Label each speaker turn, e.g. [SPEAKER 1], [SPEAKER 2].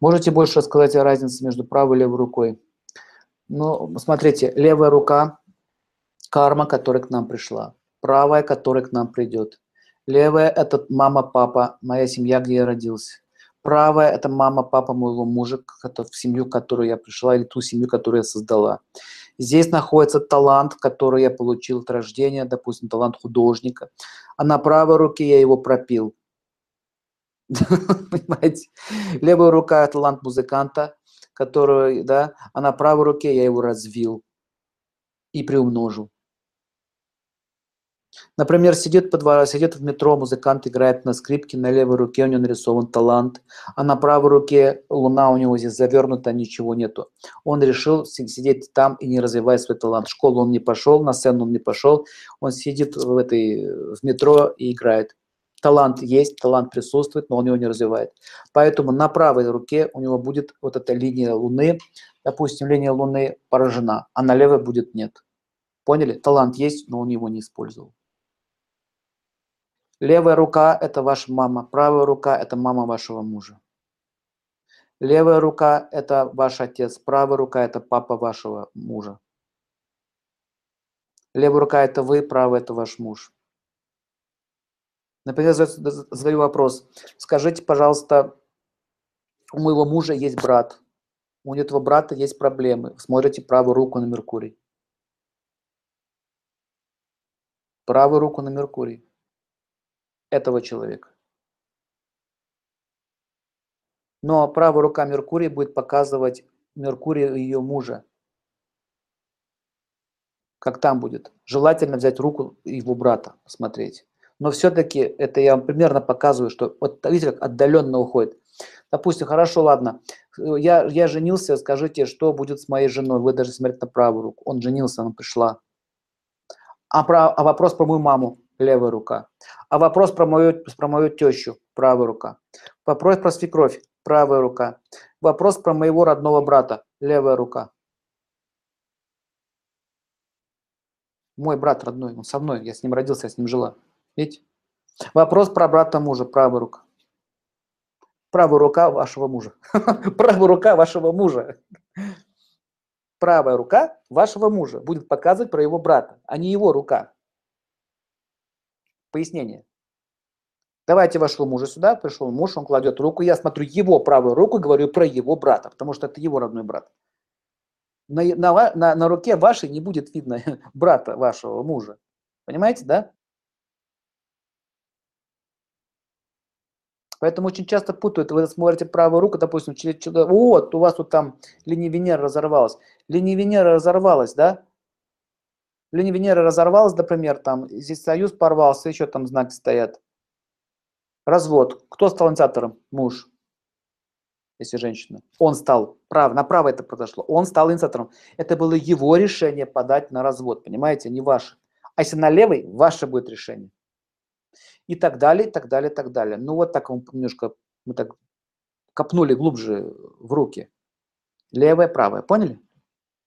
[SPEAKER 1] Можете больше рассказать о разнице между правой и левой рукой? Ну, смотрите, левая рука – карма, которая к нам пришла. Правая, которая к нам придет. Левая – это мама, папа, моя семья, где я родился. Правая – это мама, папа моего мужа, в семью, которую я пришла, или ту семью, которую я создала. Здесь находится талант, который я получил от рождения, допустим, талант художника. А на правой руке я его пропил. Понимаете? Левая рука – талант музыканта, который, да, а на правой руке я его развил и приумножил. Например, сидит, по два, сидит в метро, музыкант играет на скрипке, на левой руке у него нарисован талант, а на правой руке луна у него здесь завернута, ничего нету. Он решил сидеть там и не развивать свой талант. В школу он не пошел, на сцену он не пошел, он сидит в, этой, в метро и играет. Талант есть, талант присутствует, но он его не развивает. Поэтому на правой руке у него будет вот эта линия Луны, допустим, линия Луны поражена, а на левой будет нет. Поняли? Талант есть, но он его не использовал. Левая рука – это ваша мама, правая рука – это мама вашего мужа. Левая рука – это ваш отец, правая рука – это папа вашего мужа. Левая рука – это вы, правая – это ваш муж. Например, задаю вопрос. Скажите, пожалуйста, у моего мужа есть брат. У этого брата есть проблемы. Смотрите правую руку на Меркурий. Правую руку на Меркурий этого человека. Но правая рука Меркурия будет показывать Меркурию ее мужа. Как там будет. Желательно взять руку его брата, посмотреть. Но все-таки это я вам примерно показываю, что вот видите, как отдаленно уходит. Допустим, хорошо, ладно, я, я женился, скажите, что будет с моей женой? Вы даже смотрите на правую руку. Он женился, она пришла. А, про, а вопрос про мою маму левая рука. А вопрос про мою, про мою тещу, правая рука. Вопрос про свекровь, правая рука. Вопрос про моего родного брата, левая рука. Мой брат родной, он со мной, я с ним родился, я с ним жила. Видите? Вопрос про брата мужа, правая рука. Правая рука вашего мужа. Правая рука вашего мужа. Правая рука вашего мужа будет показывать про его брата, а не его рука. Пояснение. Давайте вашего мужа сюда, пришел муж, он кладет руку, я смотрю его правую руку и говорю про его брата, потому что это его родной брат. На, на, на, на руке вашей не будет видно брата вашего мужа. Понимаете, да? Поэтому очень часто путают. Вы смотрите правую руку, допустим, вот, у вас вот там линия Венеры разорвалась. Линия Венеры разорвалась, да? Линия Венеры разорвалась, например, там, здесь союз порвался, еще там знаки стоят. Развод. Кто стал инициатором? Муж. Если женщина. Он стал, прав, направо это произошло. Он стал инициатором. Это было его решение подать на развод, понимаете, не ваше. А если на левой, ваше будет решение. И так далее, и так далее, и так далее. Ну вот так немножко, мы так копнули глубже в руки. Левое, правое, поняли?